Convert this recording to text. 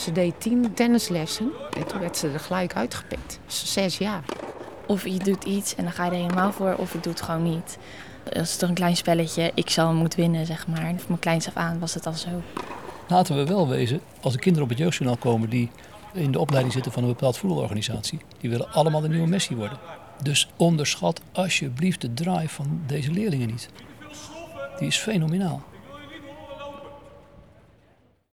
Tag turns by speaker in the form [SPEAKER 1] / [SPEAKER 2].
[SPEAKER 1] Ze deed tien tennislessen en toen werd ze er gelijk uitgepikt. Zes jaar.
[SPEAKER 2] Of je doet iets en dan ga je er helemaal voor, of je doet het gewoon niet. Als is toch een klein spelletje, ik zal moeten winnen, zeg maar. Van mijn kleins af aan was het al zo.
[SPEAKER 3] Laten we wel wezen, als de kinderen op het jeugdjournaal komen die in de opleiding zitten van een bepaald voetbalorganisatie, die willen allemaal de nieuwe Messi worden. Dus onderschat alsjeblieft de drive van deze leerlingen niet. Die is fenomenaal.